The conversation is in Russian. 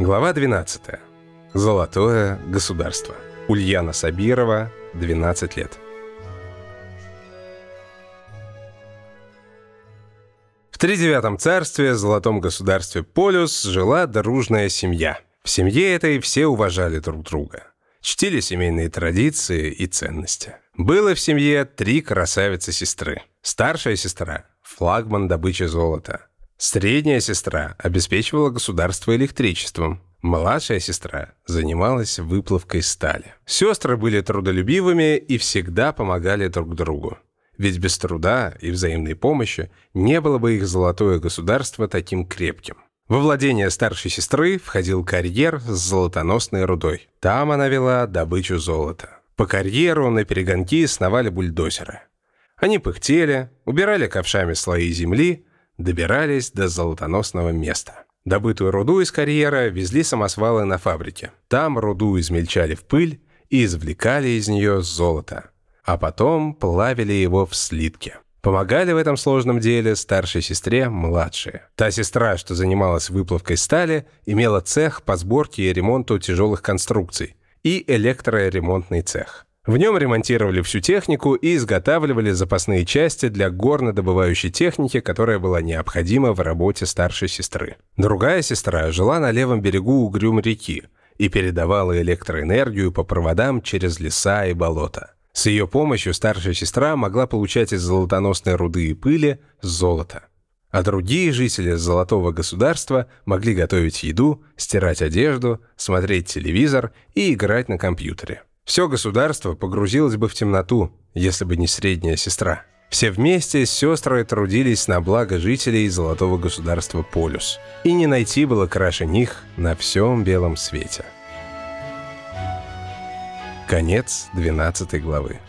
Глава 12. Золотое государство. Ульяна Сабирова, 12 лет. В тридевятом царстве, золотом государстве Полюс, жила дружная семья. В семье этой все уважали друг друга. Чтили семейные традиции и ценности. Было в семье три красавицы-сестры. Старшая сестра – флагман добычи золота – Средняя сестра обеспечивала государство электричеством. Младшая сестра занималась выплавкой стали. Сестры были трудолюбивыми и всегда помогали друг другу. Ведь без труда и взаимной помощи не было бы их золотое государство таким крепким. Во владение старшей сестры входил карьер с золотоносной рудой. Там она вела добычу золота. По карьеру на перегонки сновали бульдозеры. Они пыхтели, убирали ковшами слои земли, добирались до золотоносного места. Добытую руду из карьера везли самосвалы на фабрике. Там руду измельчали в пыль и извлекали из нее золото. А потом плавили его в слитке. Помогали в этом сложном деле старшей сестре младшие. Та сестра, что занималась выплавкой стали, имела цех по сборке и ремонту тяжелых конструкций и электроремонтный цех. В нем ремонтировали всю технику и изготавливали запасные части для горнодобывающей техники, которая была необходима в работе старшей сестры. Другая сестра жила на левом берегу угрюм реки и передавала электроэнергию по проводам через леса и болота. С ее помощью старшая сестра могла получать из золотоносной руды и пыли золото. А другие жители золотого государства могли готовить еду, стирать одежду, смотреть телевизор и играть на компьютере. Все государство погрузилось бы в темноту, если бы не средняя сестра. Все вместе с сестрой трудились на благо жителей золотого государства Полюс. И не найти было краше них на всем белом свете. Конец 12 главы.